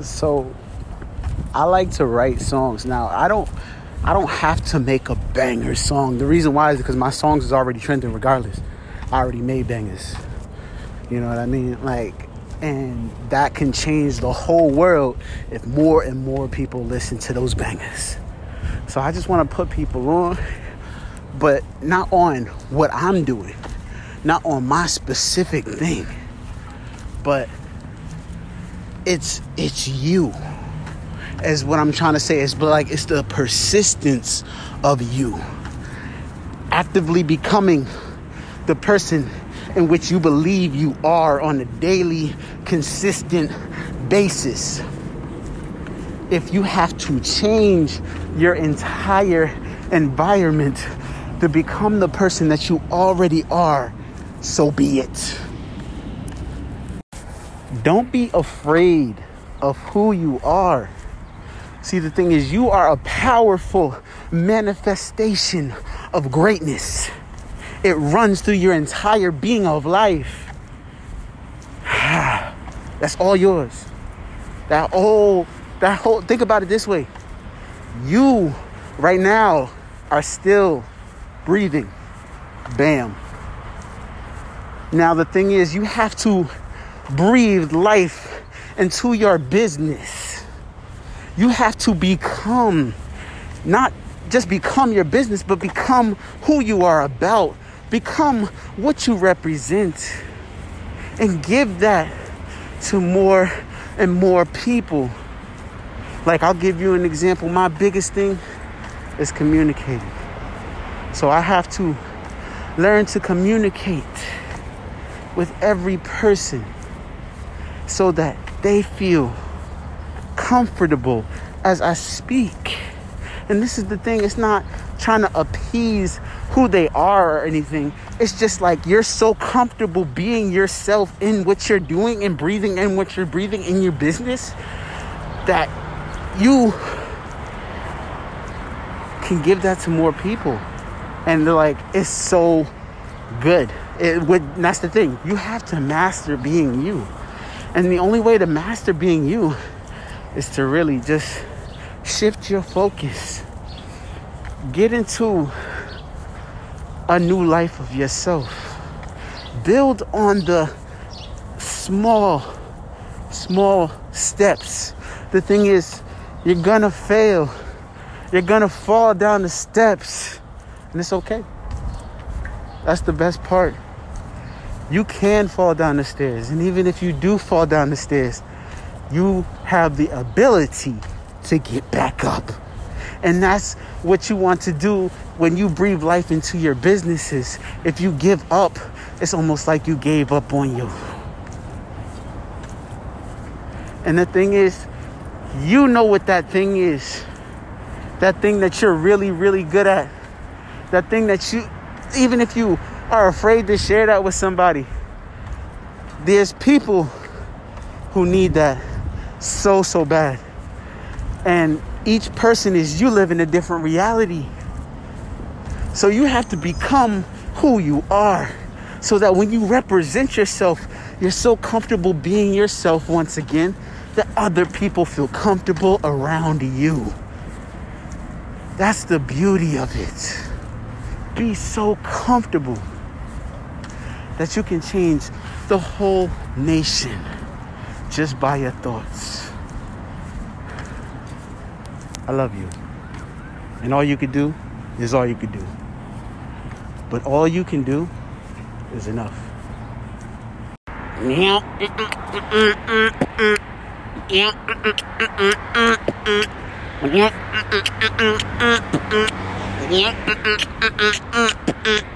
So I like to write songs. Now I don't I don't have to make a banger song. The reason why is because my songs is already trending regardless. I already made bangers. You know what I mean? Like and that can change the whole world if more and more people listen to those bangers. So I just want to put people on, but not on what I'm doing, not on my specific thing, but it's it's you. As what I'm trying to say is but like it's the persistence of you actively becoming the person in which you believe you are on a daily, consistent basis. If you have to change your entire environment to become the person that you already are, so be it. Don't be afraid of who you are. See, the thing is, you are a powerful manifestation of greatness. It runs through your entire being of life. That's all yours. That whole, that whole, think about it this way. You, right now, are still breathing. Bam. Now, the thing is, you have to breathe life into your business. You have to become, not just become your business, but become who you are about. Become what you represent. And give that to more and more people. Like, I'll give you an example. My biggest thing is communicating. So I have to learn to communicate with every person so that they feel comfortable as I speak. And this is the thing, it's not trying to appease who they are or anything. It's just like you're so comfortable being yourself in what you're doing and breathing in what you're breathing in your business that you can give that to more people. And they're like, it's so good. It would that's the thing. You have to master being you. And the only way to master being you is to really just shift your focus. Get into a new life of yourself. Build on the small, small steps. The thing is, you're gonna fail. You're gonna fall down the steps, and it's okay. That's the best part you can fall down the stairs. And even if you do fall down the stairs, you have the ability to get back up. And that's what you want to do when you breathe life into your businesses. If you give up, it's almost like you gave up on you. And the thing is, you know what that thing is. That thing that you're really, really good at. That thing that you, even if you are afraid to share that with somebody. There's people who need that so, so bad. And each person is you live in a different reality. So you have to become who you are so that when you represent yourself, you're so comfortable being yourself once again that other people feel comfortable around you. That's the beauty of it. Be so comfortable that you can change the whole nation just by your thoughts. I love you. And all you can do is all you can do. But all you can do is enough.